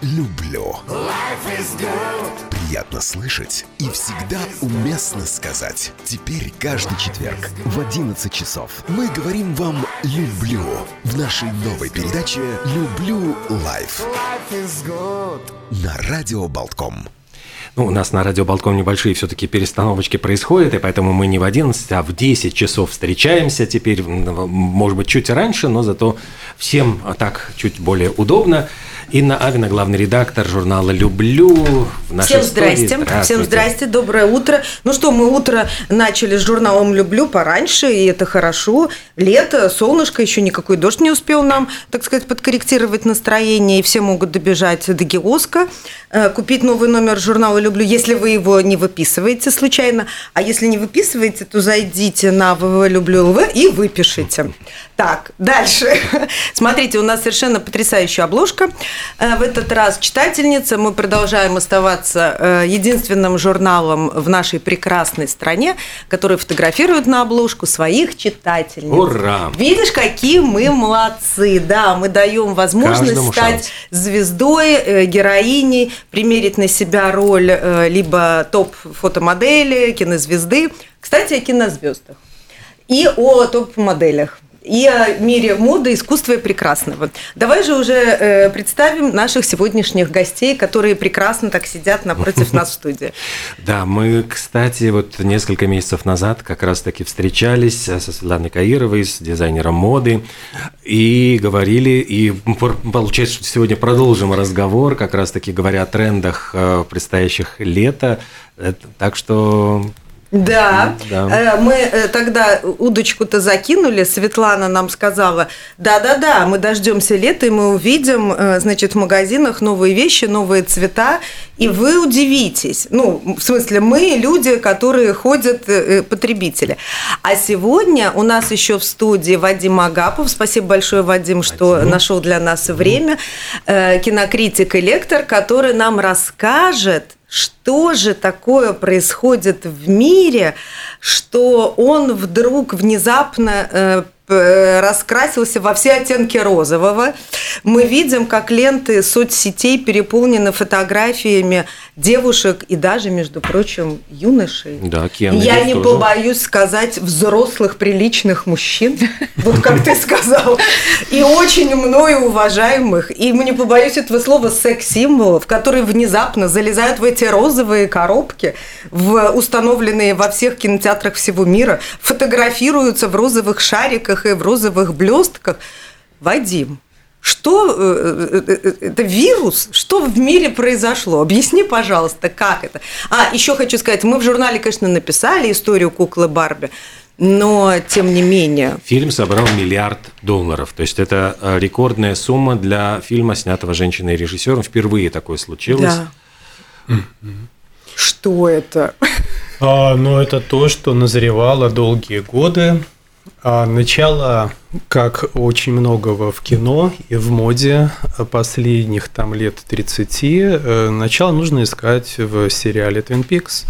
Люблю. Приятно слышать и всегда уместно сказать. Теперь каждый четверг в 11 часов мы говорим вам «люблю» в нашей новой передаче «Люблю лайф» на Радио Болтком. Ну, у нас на радио Болтком небольшие все-таки перестановочки происходят, и поэтому мы не в 11, а в 10 часов встречаемся теперь, может быть, чуть раньше, но зато всем так чуть более удобно. Инна Авина, главный редактор журнала «Люблю». В Всем здрасте. Всем здрасте, доброе утро. Ну что, мы утро начали с журналом «Люблю» пораньше, и это хорошо. Лето, солнышко, еще никакой дождь не успел нам, так сказать, подкорректировать настроение, и все могут добежать до киоска, э, купить новый номер журнала «Люблю», если вы его не выписываете случайно. А если не выписываете, то зайдите на www.люблю.лв и выпишите. Так, дальше. Смотрите, у нас совершенно потрясающая обложка. Э, в этот раз читательница. Мы продолжаем оставаться э, единственным журналом в нашей прекрасной стране, который фотографирует на обложку своих читательниц. Ура! Видишь, какие мы молодцы. Да, мы даем возможность Каждому стать шанс. звездой, э, героиней, примерить на себя роль либо топ-фотомодели, кинозвезды. Кстати, о кинозвездах и о топ-моделях и о мире моды, искусства и прекрасного. Давай же уже э, представим наших сегодняшних гостей, которые прекрасно так сидят напротив нас в студии. Да, мы, кстати, вот несколько месяцев назад как раз-таки встречались со Светланой Каировой, с дизайнером моды, и говорили, и получается, что сегодня продолжим разговор, как раз-таки говоря о трендах э, предстоящих лета. Так что да, да. Э, мы э, тогда удочку-то закинули, Светлана нам сказала, да-да-да, мы дождемся лета, и мы увидим, э, значит, в магазинах новые вещи, новые цвета, и вы удивитесь. Ну, в смысле, мы люди, которые ходят, потребители. А сегодня у нас еще в студии Вадим Агапов. Спасибо большое, Вадим, что Вадим. нашел для нас время. Кинокритик и лектор, который нам расскажет, что же такое происходит в мире, что он вдруг внезапно э, Э, раскрасился во все оттенки розового. Мы видим, как ленты соцсетей переполнены фотографиями девушек и даже, между прочим, юношей. Да, Кен Я не тоже. побоюсь сказать взрослых приличных мужчин, вот как ты сказал, и очень мною уважаемых, и не побоюсь этого слова секс-символов, которые внезапно залезают в эти розовые коробки, в установленные во всех кинотеатрах всего мира, фотографируются в розовых шариках, и в розовых блестках. Вадим, что э, э, э, это вирус? Что в мире произошло? Объясни, пожалуйста, как это. А, еще хочу сказать, мы в журнале, конечно, написали историю куклы Барби, но тем не менее. Фильм собрал миллиард долларов. То есть это рекордная сумма для фильма, снятого женщиной режиссером. Впервые такое случилось. Да. Что это? А, ну, это то, что назревало долгие годы. А начало, как очень многого в кино и в моде последних там лет 30, э, начало нужно искать в сериале Twin Peaks,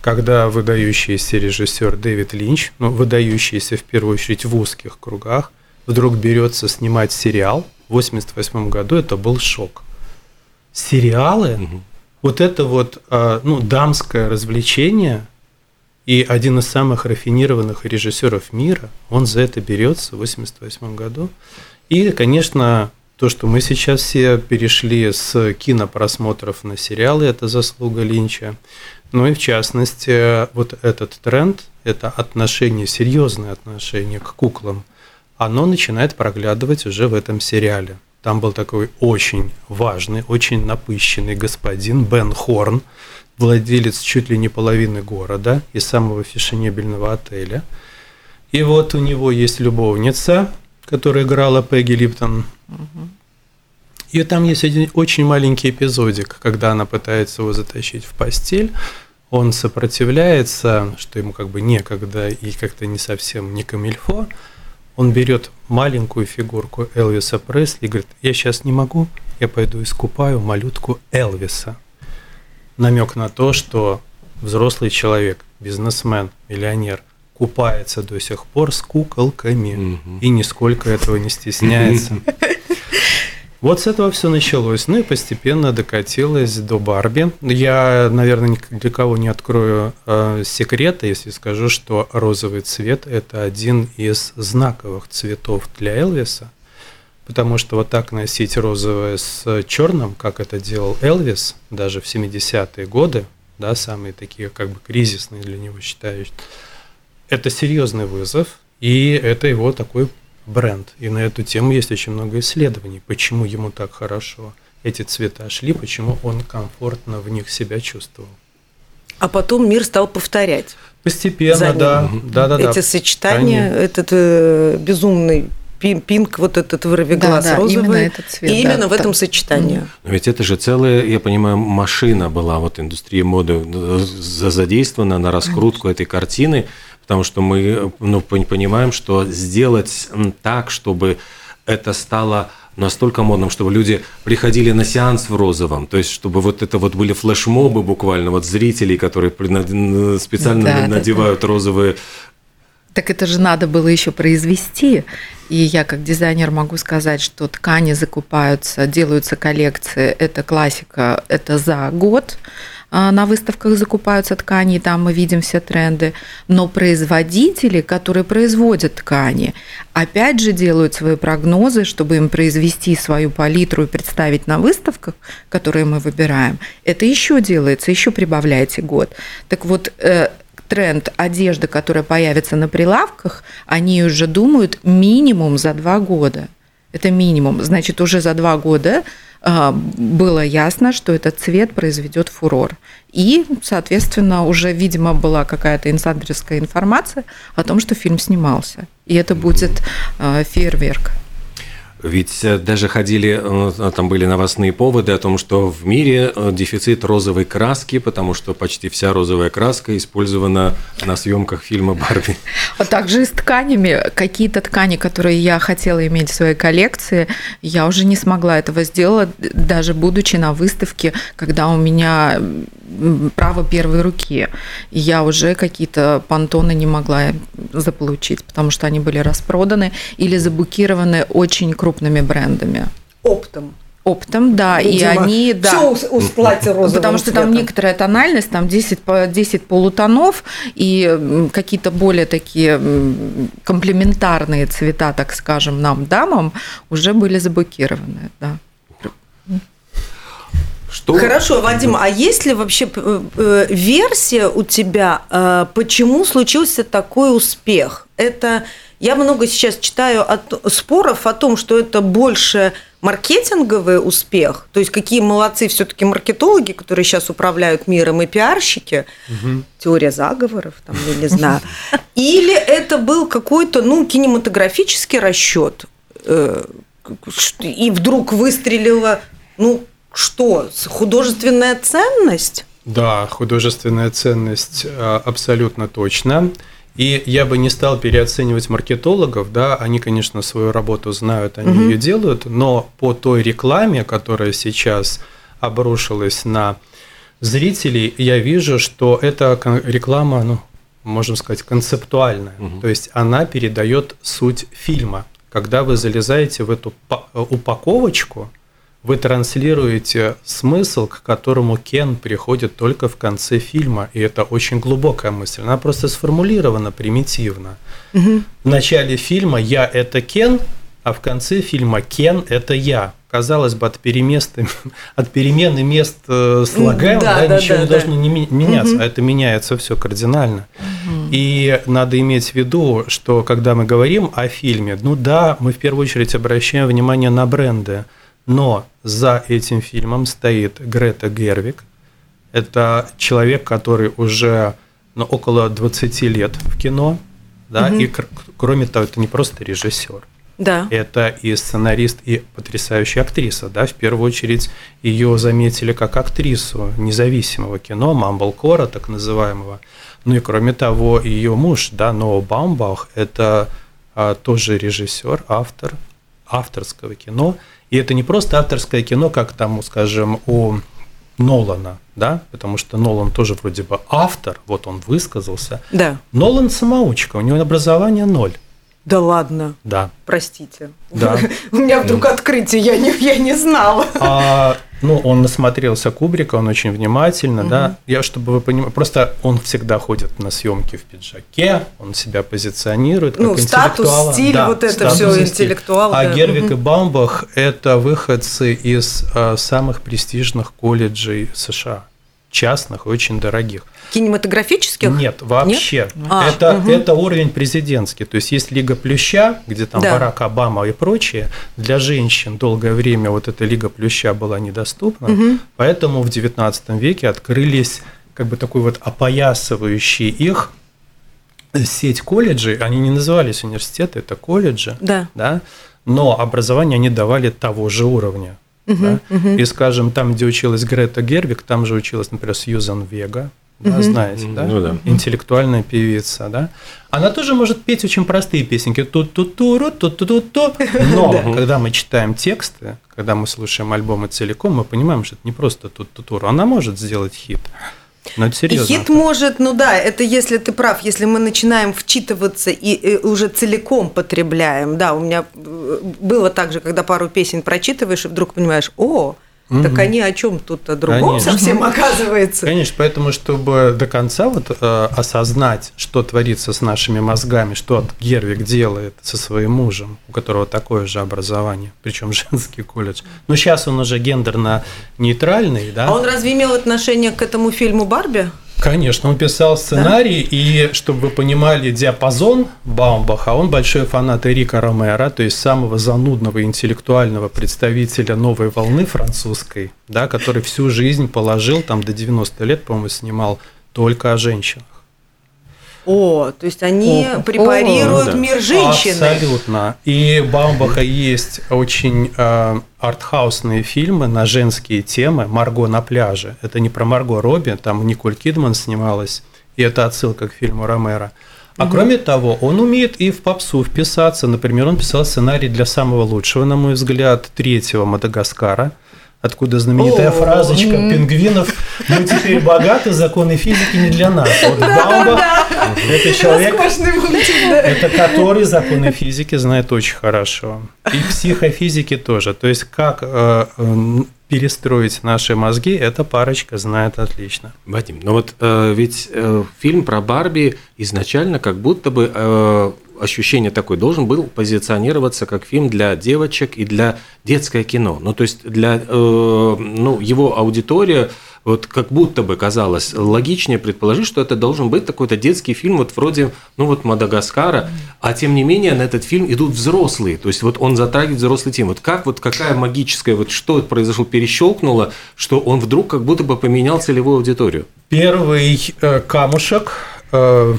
когда выдающийся режиссер Дэвид Линч, ну, выдающийся в первую очередь в узких кругах, вдруг берется снимать сериал. В 1988 году это был шок. Сериалы, угу. вот это вот, а, ну, дамское развлечение – и один из самых рафинированных режиссеров мира, он за это берется в 1988 году. И, конечно, то, что мы сейчас все перешли с кинопросмотров на сериалы, это заслуга Линча. Ну и в частности, вот этот тренд, это отношение, серьезное отношение к куклам, оно начинает проглядывать уже в этом сериале. Там был такой очень важный, очень напыщенный господин Бен Хорн, владелец чуть ли не половины города и самого фешенебельного отеля. И вот у него есть любовница, которая играла Пегги Липтон. И там есть один очень маленький эпизодик, когда она пытается его затащить в постель. Он сопротивляется, что ему как бы некогда и как-то не совсем не камильфо. Он берет маленькую фигурку Элвиса Пресли и говорит, я сейчас не могу, я пойду искупаю малютку Элвиса намек на то, что взрослый человек, бизнесмен, миллионер купается до сих пор с куколками угу. и нисколько этого не стесняется. Вот с этого все началось. Ну и постепенно докатилось до Барби. Я, наверное, для кого не открою э, секрета, если скажу, что розовый цвет – это один из знаковых цветов для Элвиса. Потому что вот так носить розовое с черным, как это делал Элвис, даже в 70-е годы, да, самые такие как бы кризисные для него считаюсь, это серьезный вызов, и это его такой бренд. И на эту тему есть очень много исследований, почему ему так хорошо эти цвета шли, почему он комфортно в них себя чувствовал. А потом мир стал повторять. Постепенно, да, да, да, Эти сочетания, Конечно. этот э, безумный пинк, вот этот вырви глаз да, да, розовый. Именно этот цвет. И да, именно в этом сочетании. Но ведь это же целая, я понимаю, машина была, вот индустрия моды э, задействована на раскрутку Конечно. этой картины, потому что мы ну, понимаем, что сделать так, чтобы это стало настолько модным, чтобы люди приходили на сеанс в розовом, то есть чтобы вот это вот были флешмобы буквально, вот зрителей, которые специально да, надевают да, да. розовые так это же надо было еще произвести. И я как дизайнер могу сказать, что ткани закупаются, делаются коллекции. Это классика, это за год а, на выставках закупаются ткани, и там мы видим все тренды. Но производители, которые производят ткани, опять же делают свои прогнозы, чтобы им произвести свою палитру и представить на выставках, которые мы выбираем. Это еще делается, еще прибавляйте год. Так вот, э, тренд одежды, которая появится на прилавках, они уже думают минимум за два года. Это минимум. Значит, уже за два года а, было ясно, что этот цвет произведет фурор. И, соответственно, уже, видимо, была какая-то инсайдерская информация о том, что фильм снимался. И это будет а, фейерверк. Ведь э, даже ходили, э, там были новостные поводы о том, что в мире э, дефицит розовой краски, потому что почти вся розовая краска использована на съемках фильма «Барби». А также и с тканями. Какие-то ткани, которые я хотела иметь в своей коллекции, я уже не смогла этого сделать, даже будучи на выставке, когда у меня право первой руки. Я уже какие-то понтоны не могла заполучить, потому что они были распроданы или забукированы очень крупными брендами. Оптом оптом, да, Видимо, и они, да. Все у, у платья розового Потому что цвета. там некоторая тональность, там 10, 10 полутонов, и какие-то более такие комплементарные цвета, так скажем, нам, дамам, уже были заблокированы, да. Что? Хорошо, Вадим, а есть ли вообще э, э, версия у тебя, э, почему случился такой успех? Это я много сейчас читаю от, споров о том, что это больше маркетинговый успех, то есть какие молодцы все-таки маркетологи, которые сейчас управляют миром, и пиарщики, угу. теория заговоров, там, я не знаю, или это был какой-то, ну, кинематографический расчет, и вдруг выстрелило, ну, что? Художественная ценность? Да, художественная ценность а, абсолютно точно. И я бы не стал переоценивать маркетологов, да, они, конечно, свою работу знают, они угу. ее делают, но по той рекламе, которая сейчас обрушилась на зрителей, я вижу, что эта реклама, ну, можем сказать, концептуальная. Угу. То есть она передает суть фильма. Когда вы залезаете в эту упаковочку, вы транслируете смысл, к которому Кен приходит только в конце фильма, и это очень глубокая мысль. Она просто сформулирована примитивно. Угу. В начале фильма я это Кен, а в конце фильма Кен это я. Казалось бы, от, переместы, от перемены мест э, слагаем да, да, да, ничего да, не да. должно не меняться, угу. а это меняется все кардинально. Угу. И надо иметь в виду, что когда мы говорим о фильме, ну да, мы в первую очередь обращаем внимание на бренды. Но за этим фильмом стоит Грета Гервик. Это человек, который уже ну, около 20 лет в кино. Да, угу. И кроме того, это не просто режиссер. Да. Это и сценарист, и потрясающая актриса. Да? В первую очередь ее заметили как актрису независимого кино, Мамблкора, так называемого. Ну и кроме того, ее муж, да, Ноа Баумбах, это а, тоже режиссер, автор авторского кино. И это не просто авторское кино, как там, скажем, у Нолана, да, потому что Нолан тоже вроде бы автор, вот он высказался. Да. Нолан самоучка, у него образование ноль. Да ладно. Да. Простите. Да. У меня вдруг открытие, я не, я не знала. А, ну, он насмотрелся Кубрика, он очень внимательно, угу. да. Я, чтобы вы понимали, просто он всегда ходит на съемки в пиджаке, он себя позиционирует ну, как статус, стиль, да, вот это все интеллектуал. А да. Гервик угу. и Баумбах – это выходцы из а, самых престижных колледжей США частных, очень дорогих. Кинематографических? Нет, вообще. Нет? А, это, угу. это уровень президентский. То есть есть Лига Плюща, где там да. Барак Обама и прочее. Для женщин долгое время вот эта Лига Плюща была недоступна. Угу. Поэтому в XIX веке открылись как бы такой вот опоясывающий их сеть колледжей. Они не назывались университеты, это колледжи. Да. да? Но образование они давали того же уровня. Uh-huh, да? uh-huh. И, скажем, там, где училась Грета Гервик, там же училась, например, Сьюзан Вега, да, знаете, да? Ну, да? Интеллектуальная певица, да? Она тоже может петь очень простые песенки, тут тут туру тут тут тут то но когда мы читаем тексты, когда мы слушаем альбомы целиком, мы понимаем, что это не просто тут тут туру, она может сделать хит. Ну, это серьезно. Хит может, ну да, это если ты прав, если мы начинаем вчитываться и, и уже целиком потребляем. Да, у меня было так же, когда пару песен прочитываешь, и вдруг понимаешь, о, Угу. Так они о чем тут о другом Конечно. совсем оказывается. Конечно, поэтому, чтобы до конца вот э, осознать, что творится с нашими мозгами, что Гервик делает со своим мужем, у которого такое же образование, причем женский колледж. Но сейчас он уже гендерно нейтральный, да? А он разве имел отношение к этому фильму Барби? Конечно, он писал сценарий, да? и чтобы вы понимали диапазон Баумбаха, он большой фанат Эрика Ромера, то есть самого занудного интеллектуального представителя новой волны французской, да, который всю жизнь положил, там до 90 лет, по-моему, снимал только о женщинах. О, то есть они о, препарируют о, да. мир женщины. Абсолютно. И Баумбаха есть очень э, артхаусные фильмы на женские темы. «Марго на пляже». Это не про Марго Робби, там Николь Кидман снималась, и это отсылка к фильму Ромера. А угу. кроме того, он умеет и в попсу вписаться. Например, он писал сценарий для самого лучшего, на мой взгляд, третьего Мадагаскара – откуда знаменитая фразочка пингвинов «Мы теперь богаты, законы физики не для нас». Вот Баумбах – это человек, это который законы физики знает очень хорошо. И психофизики тоже. То есть, как э, э, перестроить наши мозги, эта парочка знает отлично. Вадим, но вот э, ведь э, фильм про Барби изначально как будто бы э, ощущение такое, должен был позиционироваться как фильм для девочек и для детское кино. Ну, то есть для э, ну, его аудитория, вот как будто бы казалось логичнее предположить, что это должен быть такой-то детский фильм, вот вроде, ну вот Мадагаскара, а тем не менее на этот фильм идут взрослые, то есть вот он затрагивает взрослый тем. Вот как, вот какая магическая, вот что произошло, перещелкнуло, что он вдруг как будто бы поменял целевую аудиторию? Первый э, камушек э,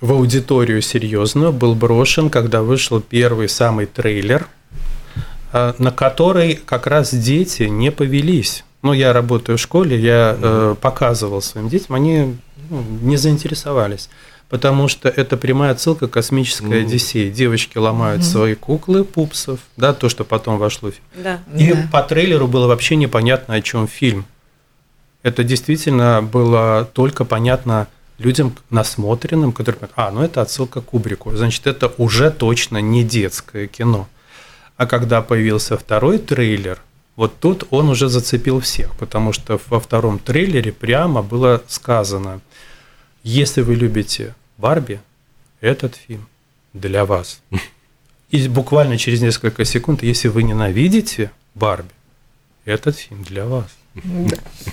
в аудиторию серьезную был брошен, когда вышел первый самый трейлер, э, на который как раз дети не повелись. Ну, я работаю в школе, я э, показывал своим детям, они ну, не заинтересовались. Потому что это прямая отсылка к космической Одиссее. Девочки ломают mm свои куклы пупсов, да, то, что потом вошло. Да. И да. по трейлеру было вообще непонятно, о чем фильм. Это действительно было только понятно людям насмотренным, которые говорят, а, ну это отсылка к Кубрику, значит, это уже точно не детское кино. А когда появился второй трейлер, вот тут он уже зацепил всех, потому что во втором трейлере прямо было сказано, если вы любите Барби, этот фильм для вас. И буквально через несколько секунд, если вы ненавидите Барби, этот фильм для вас.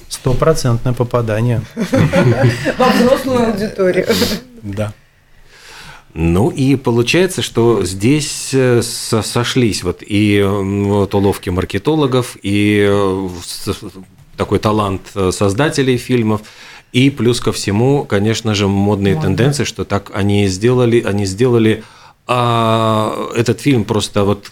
Стопроцентное попадание. Во взрослую аудиторию. Да. Ну и получается, что здесь э, сошлись вот и вот уловки маркетологов, и э, такой талант э, создателей фильмов, и плюс ко всему, конечно же, модные Модно. тенденции, что так они сделали, они сделали а, этот фильм просто вот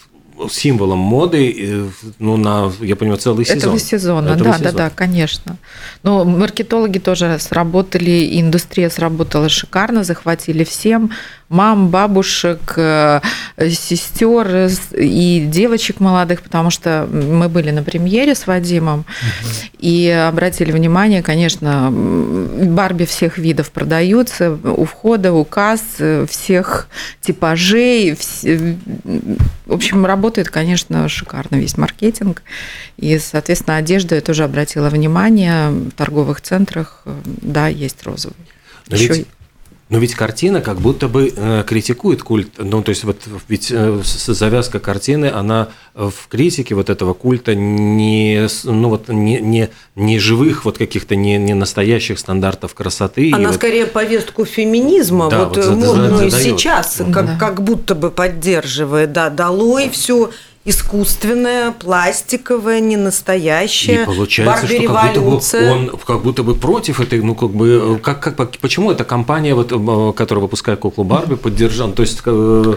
символом моды, ну, на, я понимаю, целый сезон. Этого сезона, Этого да, сезона. да, да, конечно. Но маркетологи тоже сработали, индустрия сработала шикарно, захватили всем. Мам, бабушек, э, сестер и девочек молодых, потому что мы были на премьере с Вадимом угу. и обратили внимание, конечно, Барби всех видов продаются, у входа, указ всех типажей, в общем, работает, конечно, шикарно весь маркетинг, и, соответственно, одежда я тоже обратила внимание в торговых центрах, да, есть розовый. Но Еще... ведь но ведь картина как будто бы э, критикует культ. Ну, то есть вот ведь э, завязка картины, она в критике вот этого культа не, ну, вот, не, не, не живых, вот каких-то не, не настоящих стандартов красоты. Она вот... скорее повестку феминизма, да, вот, вот модную сейчас, как, да. как будто бы поддерживает. Да, долой все искусственное, пластиковое, не настоящее. И получается, что как будто бы он как будто бы против этой, ну как бы, как, как, почему эта компания, вот, которая выпускает куклу Барби, поддержала, то есть э,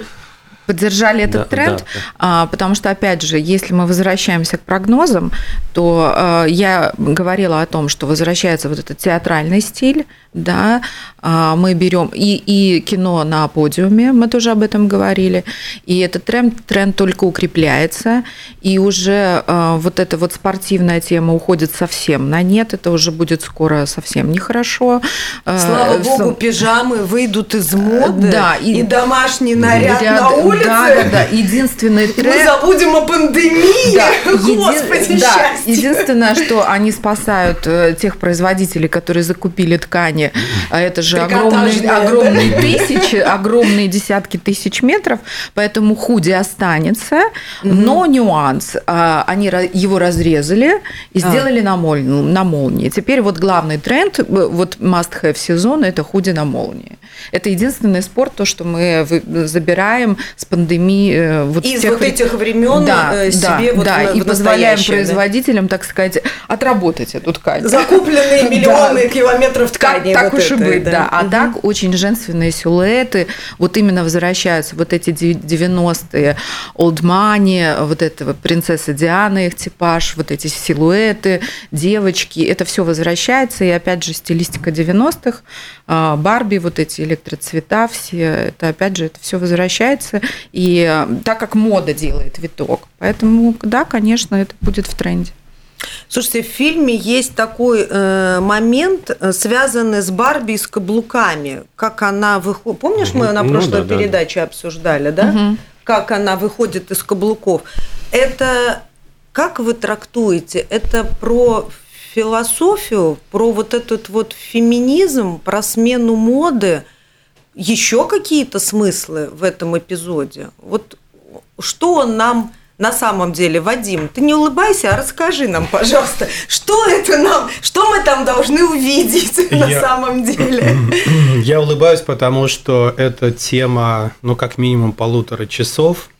поддержали этот да, тренд, да, да. потому что, опять же, если мы возвращаемся к прогнозам, то э, я говорила о том, что возвращается вот этот театральный стиль, да, а, мы берем и, и кино на подиуме, мы тоже об этом говорили, и этот тренд, тренд только укрепляется, и уже а, вот эта вот спортивная тема уходит совсем на нет, это уже будет скоро совсем нехорошо. А, Слава богу, пижамы выйдут из моды, да, и, и домашний наряд ряд, на улице. Да, да, да, единственный тренд... Мы забудем о пандемии, да, Господи, еди... да, единственное, что они спасают э, тех производителей, которые закупили ткани а это же огромные, огромные да? тысячи, огромные десятки тысяч метров, поэтому худи останется, но нюанс, а, они его разрезали и а. сделали а. на, моль, на молнии. Теперь вот главный тренд, вот must-have сезона, это худи на молнии. Это единственный спорт, то, что мы забираем с пандемии. Э, вот Из тех... вот этих времен да, э, себе да, вот да, и позволяем производителям, так сказать, отработать эту ткань. Закупленные миллионы километров ткани так вот уж и быть, да. да. А угу. так очень женственные силуэты, вот именно возвращаются вот эти 90-е Old Money, вот этого принцесса Диана, их типаж, вот эти силуэты, девочки, это все возвращается, и опять же стилистика 90-х, а, Барби, вот эти электроцвета все, это опять же, это все возвращается, и а, так как мода делает виток, поэтому, да, конечно, это будет в тренде. Слушайте, в фильме есть такой э, момент, э, связанный с Барби и с каблуками. Как она выходит. Помнишь, мы на ну прошлой ну, да, передаче да. обсуждали, да? Угу. Как она выходит из каблуков. Это как вы трактуете? Это про философию, про вот этот вот феминизм, про смену моды? Еще какие-то смыслы в этом эпизоде? Вот что он нам на самом деле, Вадим, ты не улыбайся, а расскажи нам, пожалуйста, что это нам, что мы там должны увидеть на самом деле? Я улыбаюсь, потому что это тема, ну, как минимум полутора часов.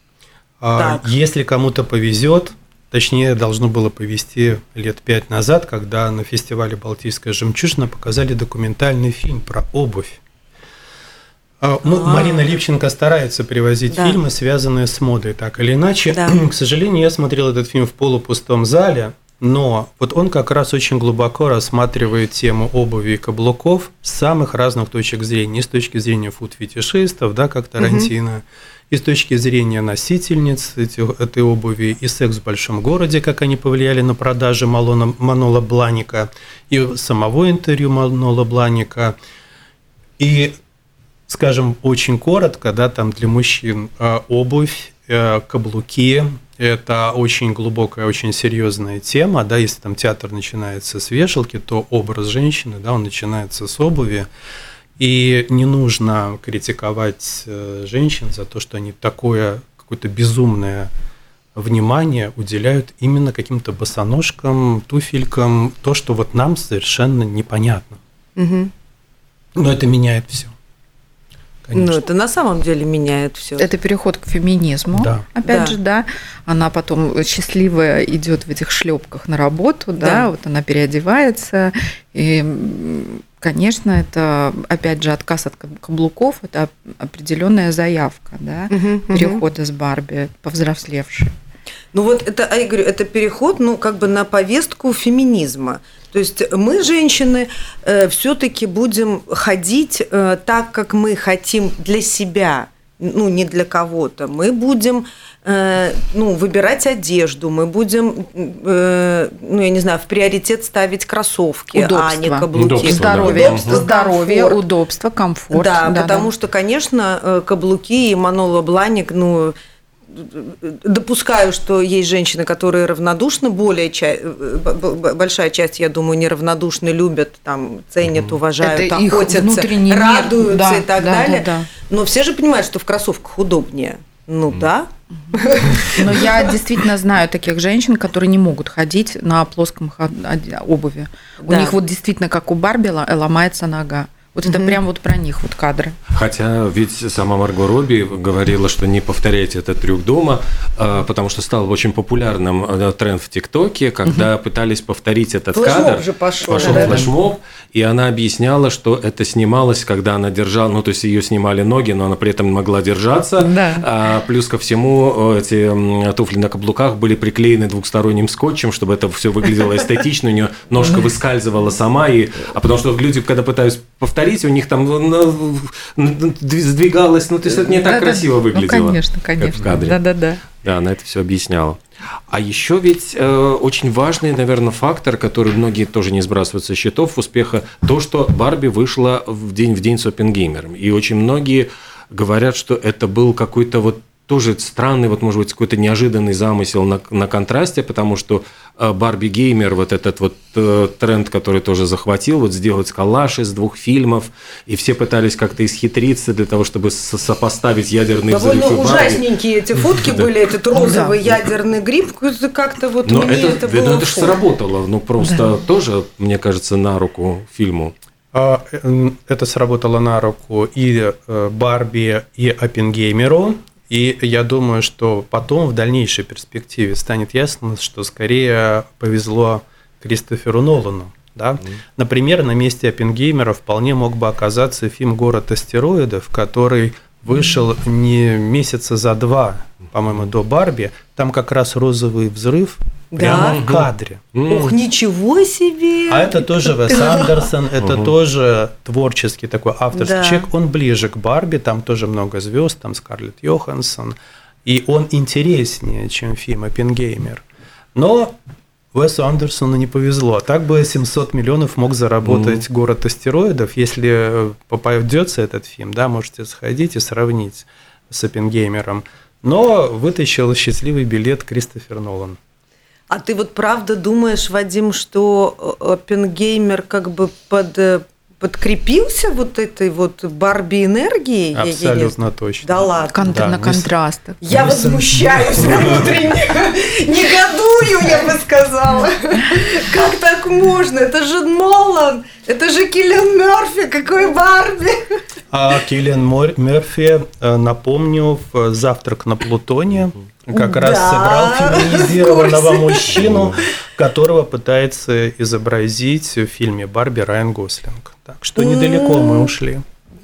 А так. Если кому-то повезет, точнее, должно было повезти лет пять назад, когда на фестивале «Балтийская жемчужина» показали документальный фильм про обувь. А, ну, А-а-а. Марина Липченко старается привозить да. фильмы, связанные с модой, так или иначе. Да. К сожалению, я смотрел этот фильм в полупустом зале, но вот он как раз очень глубоко рассматривает тему обуви и каблуков с самых разных точек зрения. И с точки зрения фуд-фетишистов, да, как Тарантино, угу. и с точки зрения носительниц эти, этой обуви, и секс в большом городе, как они повлияли на продажи Малона, Манола Бланика, и самого интервью Манола Бланика. И скажем, очень коротко, да, там для мужчин э, обувь, э, каблуки – это очень глубокая, очень серьезная тема, да, если там театр начинается с вешалки, то образ женщины, да, он начинается с обуви, и не нужно критиковать э, женщин за то, что они такое какое-то безумное внимание уделяют именно каким-то босоножкам, туфелькам, то, что вот нам совершенно непонятно. Угу. Но это меняет все. Конечно. Ну, это на самом деле меняет все. Это переход к феминизму. Да. Опять да. же, да. Она потом счастливая идет в этих шлепках на работу, да, да. вот она переодевается. И, конечно, это опять же отказ от каблуков, это определенная заявка, да, угу, перехода угу. с Барби, повзрослевшей. Ну вот это, а я говорю, это переход, ну как бы на повестку феминизма. То есть мы, женщины, э, все-таки будем ходить э, так, как мы хотим для себя, ну не для кого-то. Мы будем э, ну, выбирать одежду, мы будем, э, ну, я не знаю, в приоритет ставить кроссовки, удобство. а не каблуки. Удобство, здоровье, удобство, здоровье, комфорт. удобство, комфорт. Да, да потому да. что, конечно, каблуки и Манола Бланик, ну, допускаю, что есть женщины, которые равнодушны, более ча- большая часть, я думаю, неравнодушны, любят, там, ценят, уважают, Это охотятся, радуются да, и так да, далее. Да, да. Но все же понимают, что в кроссовках удобнее. Ну mm. да. Но я действительно знаю таких женщин, которые не могут ходить на плоском обуви. Да. У них вот действительно, как у Барби, ломается нога. Вот это прям вот про них вот кадры. Хотя ведь сама Марго Робби говорила, что не повторяйте этот трюк дома, а, потому что стал очень популярным э, тренд в ТикТоке, когда пытались повторить этот флешмоб кадр. же пошел. Пошел да, флешмоб, и она объясняла, что это снималось, когда она держала, ну то есть ее снимали ноги, но она при этом могла держаться. Да. А, плюс ко всему эти туфли на каблуках были приклеены двухсторонним скотчем, чтобы это все выглядело эстетично, у нее ножка выскальзывала сама, и, а потому что люди, когда пытаются повторить у них там ну, ну, сдвигалось, ну, то есть это не так да, красиво да. выглядело. Ну, конечно, конечно. Как в кадре. Да-да-да. Да, она это все объясняла. А еще ведь э, очень важный, наверное, фактор, который многие тоже не сбрасывают со счетов успеха, то, что Барби вышла в день в день с Опенгеймером. И очень многие говорят, что это был какой-то вот тоже странный, вот может быть какой-то неожиданный замысел на, на контрасте, потому что э, Барби Геймер, вот этот вот э, тренд, который тоже захватил, вот сделать коллаж из двух фильмов, и все пытались как-то исхитриться для того, чтобы сопоставить ядерный Довольно взрыв Барби. ужасненькие эти фотки были, этот розовый ядерный гриб, как-то вот Но мне это, это было... Но это же сработало, ну просто тоже, мне кажется, на руку фильму. А, это сработало на руку и э, Барби, и Оппенгеймеру. И я думаю, что потом в дальнейшей перспективе станет ясно, что скорее повезло Кристоферу Нолану. Да? Mm. Например, на месте Оппенгеймера вполне мог бы оказаться фильм «Город астероидов», который вышел не месяца за два, по-моему, до Барби. Там как раз розовый взрыв Прямо да? в кадре. Ох, ничего себе! А это тоже Вес Андерсон, это тоже творческий такой авторский да. человек. Он ближе к Барби, там тоже много звезд, там Скарлетт Йоханссон. И он интереснее, чем фильм «Оппенгеймер». Но Уэсу Андерсону не повезло. Так бы 700 миллионов мог заработать mm «Город астероидов». Если попадется этот фильм, да, можете сходить и сравнить с «Оппенгеймером». Но вытащил счастливый билет Кристофер Нолан. А ты вот правда думаешь, Вадим, что э, Оппенгеймер как бы под э, подкрепился вот этой вот Барби энергией? Абсолютно я, я... точно. Да ладно. Кон- да, на контрастах. Я мы возмущаюсь внутренне. Негодую, я бы сказала. Как так можно? Это же Нолан. Это же Киллиан Мерфи. Какой Барби? А Киллиан Мерфи, э, напомню, в «Завтрак на Плутоне» как да, раз сыграл феминизированного мужчину, которого пытается изобразить в фильме «Барби» Райан Гослинг. Так что недалеко мы ушли.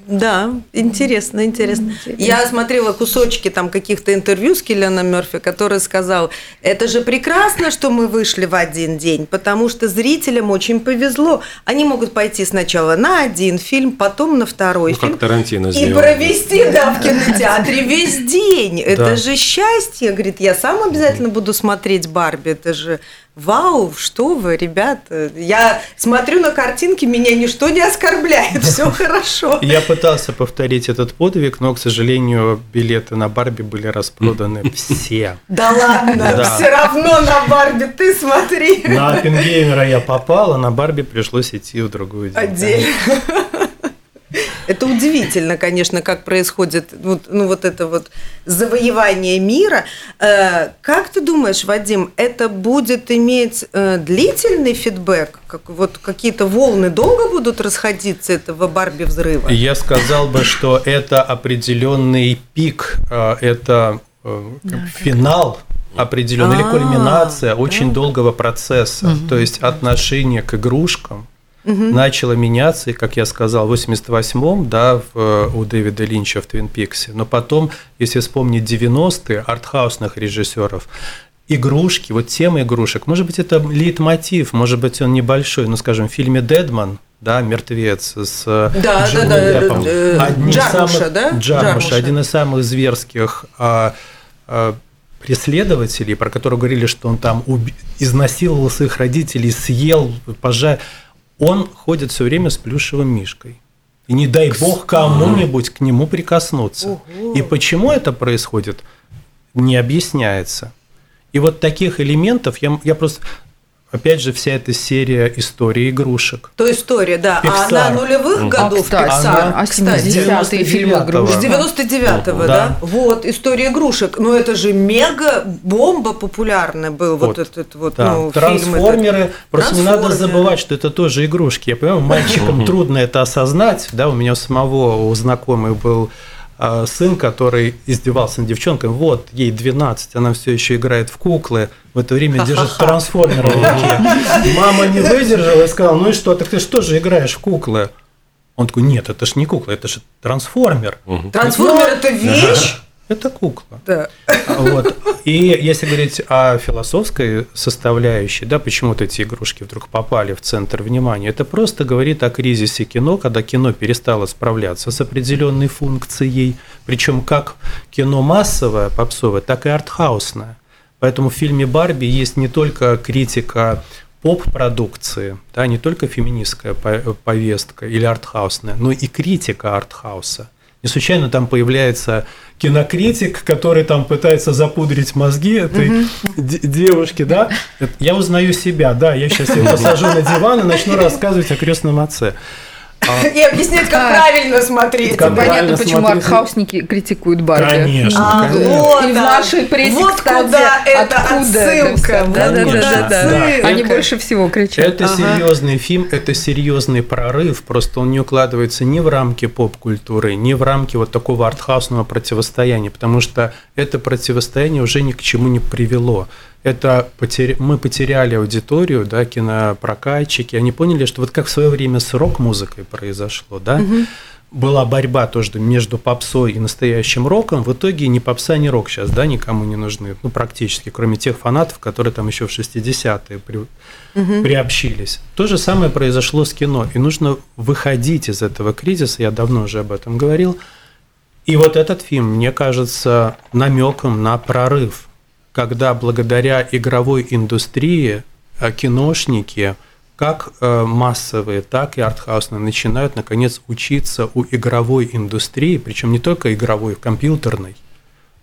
Да, интересно, интересно, интересно. Я смотрела кусочки там каких-то интервью с Киллианом Мерфи, который сказал, это же прекрасно, что мы вышли в один день, потому что зрителям очень повезло. Они могут пойти сначала на один фильм, потом на второй ну, фильм. Как Тарантино И провести, да, в кинотеатре весь день. Это же счастье. Говорит, я сам обязательно буду смотреть Барби. Это же Вау, что вы, ребята. Я смотрю на картинки, меня ничто не оскорбляет, все хорошо. Я пытался повторить этот подвиг, но, к сожалению, билеты на Барби были распроданы все. Да ладно, все равно на Барби, ты смотри. На Оппенгеймера я попал, а на Барби пришлось идти в другую день. Отдельно. Это удивительно, конечно, как происходит вот, ну, вот это вот завоевание мира. Э, как ты думаешь, Вадим, это будет иметь э, длительный фидбэк? Как, вот какие-то волны долго будут расходиться этого Барби взрыва? Я сказал бы, что это определенный пик, э, это финал определенная или кульминация очень долгого процесса, то есть отношение к игрушкам, угу. начало меняться, и, как я сказал, в 88-м, да, в, э, у Дэвида Линча в Твин Пиксе, но потом, если вспомнить 90-е, артхаусных режиссеров, игрушки, вот тема игрушек, может быть, это лейтмотив, может быть, он небольшой, ну, скажем, в фильме «Дедман», да, мертвец с да, да, да, Деппом. да, Одни Джармуша, самых, да? Джармуша, Джармуша. один из самых зверских а, а, преследователей, про которого говорили, что он там уби- изнасиловал своих родителей, съел, пожар. Он ходит все время с плюшевым мишкой. И не дай бог кому-нибудь к нему прикоснуться. Ого. И почему это происходит, не объясняется. И вот таких элементов я, я просто... Опять же, вся эта серия истории игрушек. То история, да. А Pixar. на нулевых А, годов кстати, Pixar, а кстати, 70-е фильмы 99-го. игрушек. С 99-го, да. Да. Вот, история игрушек. Но это же мега бомба популярный был, вот, Вот. этот вот, Да, ну, фильм трансформеры. этот. Просто не надо Трансформеры. забывать, что это тоже игрушки. Я понимаю, мальчикам трудно это осознать. Да, у меня у самого у знакомых был а, сын, который издевался над девчонкой. Вот, ей 12, она все еще играет в куклы. В это время держит трансформер в руке. Мама не выдержала и сказала, ну и что, так ты что же играешь в куклы? Он такой, нет, это ж не кукла, это же трансформер. Трансформер это вещь. Это кукла. Да. Вот. И если говорить о философской составляющей, да, почему вот эти игрушки вдруг попали в центр внимания, это просто говорит о кризисе кино, когда кино перестало справляться с определенной функцией, причем как кино массовое, попсовое, так и артхаусное. Поэтому в фильме «Барби» есть не только критика поп-продукции, да, не только феминистская по- повестка или артхаусная, но и критика артхауса. Не случайно там появляется кинокритик, который там пытается запудрить мозги этой де- девушки, да. Я узнаю себя, да, я сейчас ее посажу на диван и начну рассказывать о крестном отце. И объяснять, как А. правильно смотреть. Как Понятно, почему артхаусники критикуют Барби. Конечно, А, И в нашей прессе, вот куда это отсылка. Они больше всего кричат. Это серьезный фильм, это серьезный прорыв, просто он не укладывается ни в рамки поп-культуры, ни в рамки вот такого артхаусного противостояния, потому что это противостояние уже ни к чему не привело. Это потер- мы потеряли аудиторию, да, кинопрокатчики, они поняли, что вот как в свое время с рок-музыкой произошло, да, была борьба тоже между попсой и настоящим роком. В итоге ни попса, ни рок сейчас, да, никому не нужны, ну, практически, кроме тех фанатов, которые там еще в 60-е при- приобщились. То же самое произошло с кино, и нужно выходить из этого кризиса, я давно уже об этом говорил. И вот этот фильм, мне кажется, намеком на прорыв, когда благодаря игровой индустрии э, киношники, как э, массовые, так и артхаусные, начинают наконец учиться у игровой индустрии, причем не только игровой, компьютерной,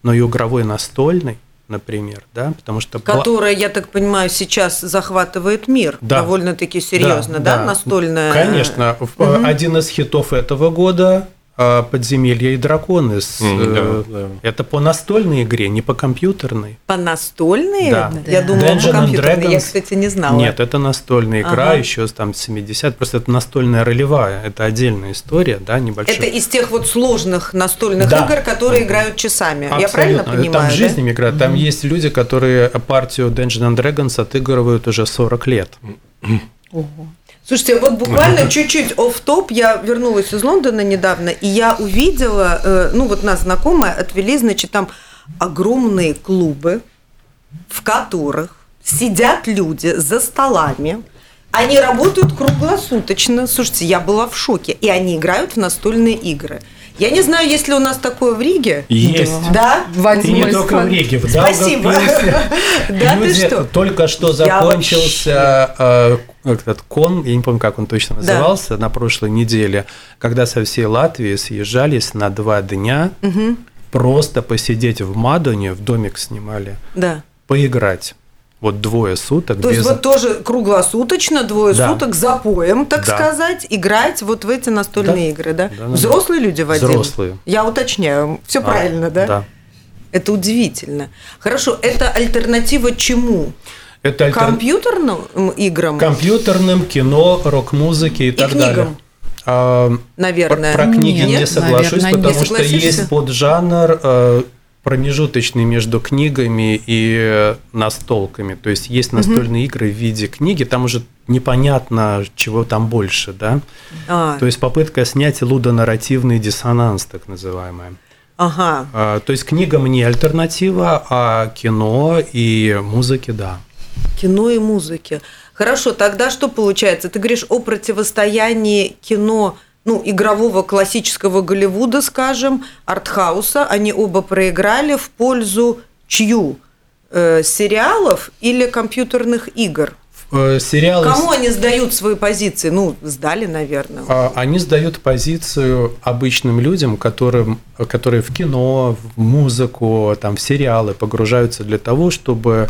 но и игровой настольной, например, да, потому что Которая, я так понимаю, сейчас захватывает мир. Да. Довольно-таки серьезно, да, настольная. Конечно. В- Один из хитов этого года «Подземелья и драконы». с, э, да, да. Это по настольной игре, не по компьютерной. По настольные? Да. Я Да. думала, Dungeons по and компьютерные. Я, кстати, не знала. Нет, это настольная игра, Ага. еще там 70 просто это настольная ролевая, это отдельная история, да, небольшая. Это из тех вот сложных настольных Да. игр, которые играют часами. Я Абсолютно. правильно Это понимаю? Там да? жизнь играет. Там есть люди, которые партию Dungeons and Dragons отыгрывают уже 40 лет. Слушайте, вот буквально чуть-чуть оф топ я вернулась из Лондона недавно, и я увидела, э, ну вот нас знакомые отвели, значит, там огромные клубы, в которых сидят люди за столами, они работают круглосуточно. Слушайте, я была в шоке. И они играют в настольные игры. Я не знаю, есть ли у нас такое в Риге. Есть. Да? И Вадим не только в Риге, в Спасибо. Да ты что? Только что закончился э, этот кон, я не помню, как он точно Да. назывался, на прошлой неделе, когда со всей Латвии съезжались на два дня просто посидеть в Мадоне, в домик снимали, Да. поиграть. Вот двое суток То есть без... вот тоже круглосуточно, двое Да. суток за поем, так Да. сказать, играть вот в эти настольные Да. игры, да? Да, да, Взрослые люди, Вадим? Взрослые. Я уточняю, все А, правильно, да? Да. Это удивительно. Хорошо, это альтернатива чему? Это альтер- Компьютерным играм, компьютерным, кино, рок-музыке и, так далее. книгам. А, наверное. Про, про книги Нет, не соглашусь, наверное, не потому что согласишься? есть поджанр э, промежуточный между книгами и настолками. То есть есть настольные игры в виде книги, там уже непонятно, чего там больше, да. А, То есть попытка снять лудонарративный диссонанс, так называемый. Ага. А, то есть книгам не альтернатива, а кино и музыке, да. Кино и музыки. Хорошо, тогда что получается? Ты говоришь о противостоянии кино, ну, игрового классического Голливуда, скажем, артхауса. Они оба проиграли в пользу чью? Э, сериалов или компьютерных игр? Э, сериалы... Кому они сдают свои позиции? Ну, сдали, наверное. А, они сдают позицию обычным людям, которым, которые в кино, в музыку, там, в сериалы погружаются для того, чтобы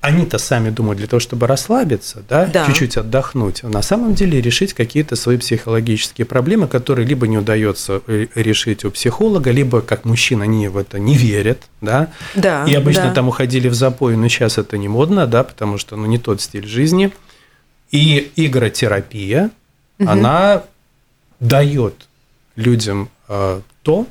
они-то сами думают для того, чтобы расслабиться, да, Да. чуть-чуть отдохнуть, на самом деле решить какие-то свои психологические проблемы, которые либо не удается э, решить у психолога, либо как мужчина они в это не верят, да, Да, и обычно да. там уходили в запой, но сейчас это не модно, да, потому что ну, не тот стиль жизни. И игротерапия, она дает людям э, то,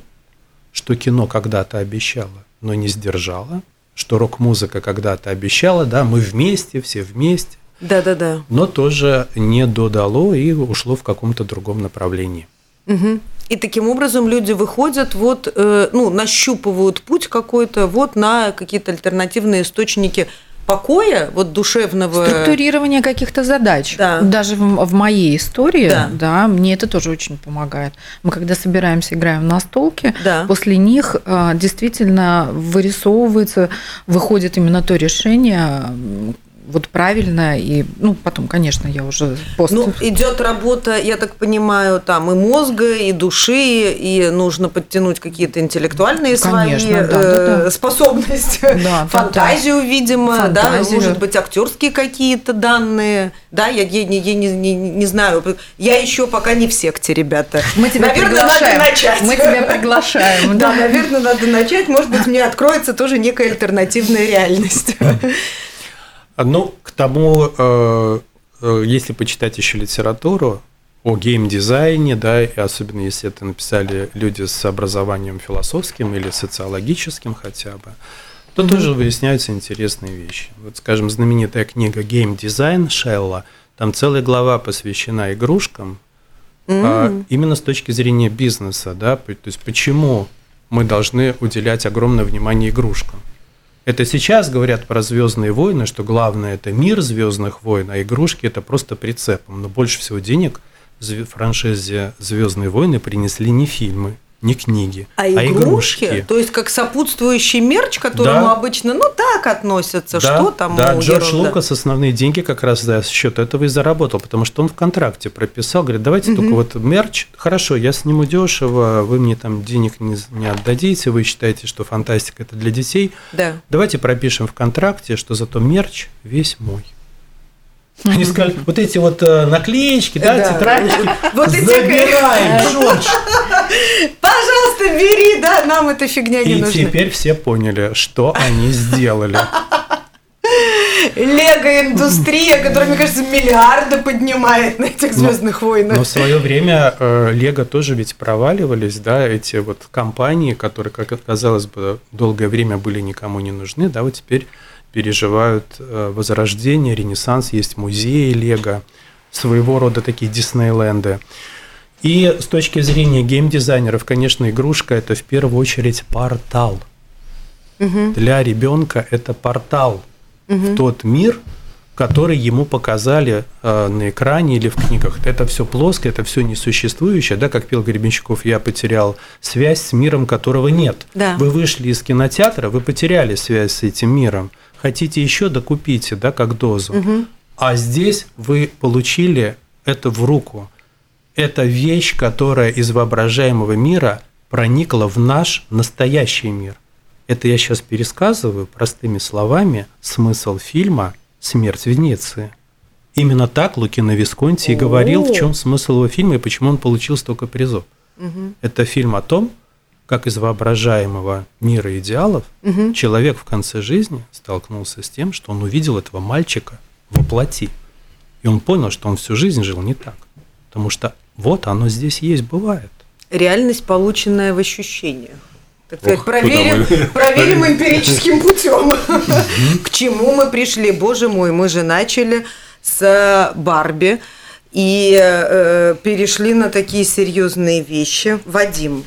что кино когда-то обещало, но не сдержало, что рок-музыка когда-то обещала, да, мы вместе, все вместе, Да-да-да. но тоже не додало и ушло в каком-то другом направлении. Мгм. И таким образом люди выходят, вот, э, ну, нащупывают путь какой-то вот на какие-то альтернативные источники покоя, вот душевного. Структурирование каких-то задач. Да. Даже в, в моей истории, Да. да. мне это тоже очень помогает. Мы когда собираемся, играем на столке, Да. после них а, действительно вырисовывается, выходит именно то решение, вот правильно, и, ну, потом, конечно, я уже пост... Ну, идет работа, я так понимаю, там и мозга, и души, и нужно подтянуть какие-то интеллектуальные Конечно, свои да, да, э, да. способности, Да, фантазию, видимо, да, Фантазию. может быть, актерские какие-то данные, да, я, я не, я не, не, не знаю, я еще пока не в секте, ребята. Мы тебя Наверное, приглашаем. надо начать. Мы тебя приглашаем. Да, наверное, надо начать, может быть, мне откроется тоже некая альтернативная реальность. Ну, к тому, э, э, если почитать еще литературу о геймдизайне, да, и особенно если это написали люди с образованием философским или социологическим хотя бы, то тоже выясняются интересные вещи. Вот, скажем, знаменитая книга «Геймдизайн» Шелла, там целая глава посвящена игрушкам, а, именно с точки зрения бизнеса, да, то есть почему мы должны уделять огромное внимание игрушкам. Это сейчас говорят про Звездные войны, что главное это мир Звездных войн, а игрушки это просто прицепом. Но больше всего денег франшизе Звездные войны принесли не фильмы, не книги, А игрушки, то есть как сопутствующий мерч, к которому Да. обычно, ну так относятся, Да, что там Да, у Джордж ерунда. Лукас основные деньги как раз за счет этого и заработал, потому что он в контракте прописал, говорит, давайте только вот мерч, хорошо, я сниму дешево, вы мне там денег не, не отдадите, вы считаете, что фантастика это для детей, Да. давайте пропишем в контракте, что зато мерч весь мой. Они сказали, вот эти вот э, наклеечки, да, Да. тетрадочки, Вот забираем, Джордж. Пожалуйста, бери, да, нам эта фигня не И нужна. теперь все поняли, что они сделали. Лего-индустрия, которая, мне кажется, миллиарды поднимает на этих звездных войнах. Но в свое время э, Лего тоже ведь проваливались, да, эти вот компании, которые, как казалось бы, долгое время были никому не нужны, да, вот теперь переживают э, возрождение, ренессанс, есть музеи Лего, своего рода такие Диснейленды. И с точки зрения геймдизайнеров, конечно, игрушка это в первую очередь портал. Для ребенка это портал в тот мир, который ему показали э, на экране или в книгах. Это все плоское, это все несуществующее, да, как пел Гребенщиков, я потерял связь с миром, которого нет. Да. Вы вышли из кинотеатра, вы потеряли связь с этим миром. Хотите еще, докупите, да, как дозу. А здесь вы получили это в руку. Это вещь, которая из воображаемого мира проникла в наш настоящий мир. Это я сейчас пересказываю простыми словами смысл фильма «Смерть Венеции». Именно так Лукино Висконти и говорил, в чем смысл его фильма и почему он получил столько призов. Это фильм о том, как из воображаемого мира идеалов человек в конце жизни столкнулся с тем, что он увидел этого мальчика во плоти. И он понял, что он всю жизнь жил не так. Потому что вот оно здесь есть, бывает. Реальность, полученная в ощущениях. Так сказать, Ох, проверим, проверим эмпирическим путем. К чему мы пришли? Боже мой, мы же начали с Барби и э, перешли на такие серьезные вещи. Вадим,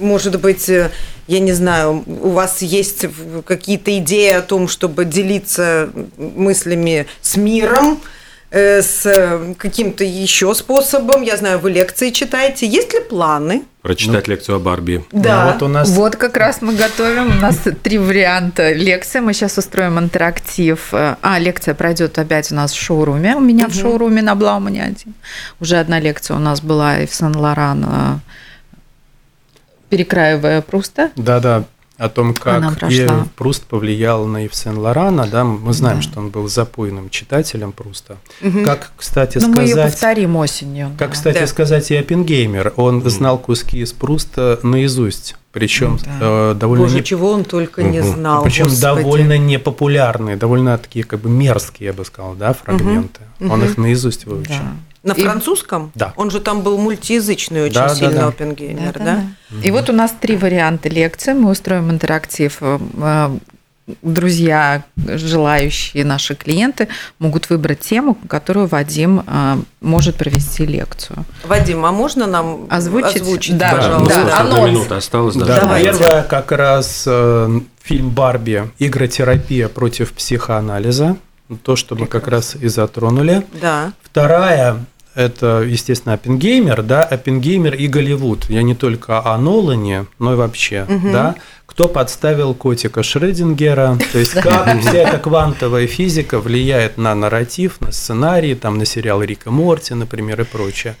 может быть, э, я не знаю, у вас есть какие-то идеи о том, чтобы делиться мыслями с миром, Э, с э, каким-то еще способом. Я знаю, вы лекции читаете. Есть ли планы? Прочитать ну, лекцию о Барби. Да. Ну, вот, у нас... вот как раз мы готовим. У нас три варианта лекции. Мы сейчас устроим интерактив. А, лекция пройдет опять у нас в шоуруме. У меня угу. в шоуруме на Блаумане один. Уже одна лекция у нас была и в Сан-Лоран э, перекраивая Пруста. Да-да, о том, как и Пруст повлиял на Ив Сен-Лорана, да, мы знаем, да. что он был запойным читателем Пруста. Угу. Как, кстати, Но сказать... мы ее повторим осенью. Как, да. кстати, да. сказать и Оппенгеймер. Он угу. знал куски из Пруста наизусть. Причем да. э, довольно Боже, не... чего он только угу. не знал. Причем довольно непопулярные, довольно такие как бы мерзкие, я бы сказал, да, фрагменты. Угу. Он их наизусть выучил. Да. На и... французском? Да. Он же там был мультиязычный очень да, сильно, да, да. Оппенгеймер, да? да? да. И вот у нас три варианта лекции. Мы устроим интерактив. Э, э, друзья, желающие наши клиенты могут выбрать тему, которую Вадим э, может провести лекцию. Вадим, а можно нам озвучить? озвучить да, пожалуйста? Да, да. минута осталось. Да, да первое как раз фильм «Барби. Игротерапия против психоанализа». То, что Прекрасно. мы как раз и затронули. Да. Вторая это, естественно, Оппенгеймер, да, Оппенгеймер и Голливуд. Я не только о Нолане, но и вообще, угу. да. Кто подставил котика Шрёдингера, то есть как вся эта квантовая физика влияет на нарратив, на сценарий, там, на сериал Рика Морти, например, и прочее.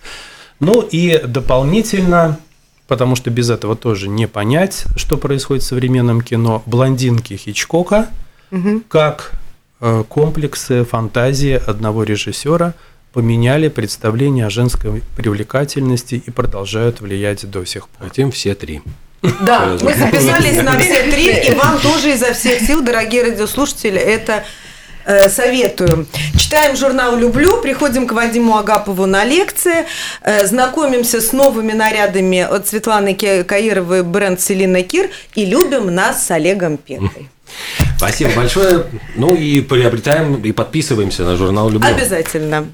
Ну и дополнительно, потому что без этого тоже не понять, что происходит в современном кино, блондинки Хичкока, угу. как э, комплексы фантазии одного режиссера – поменяли представление о женской привлекательности и продолжают влиять до сих пор. Хотим все три. Да, мы записались на все три, и вам тоже изо всех сил, дорогие радиослушатели, это э, советую. Читаем журнал «Люблю», приходим к Вадиму Агапову на лекции, э, знакомимся с новыми нарядами от Светланы Каировой, бренд «Селина Кир» и любим нас с Олегом Петой. Спасибо большое. Ну и приобретаем и подписываемся на журнал «Люблю». Обязательно.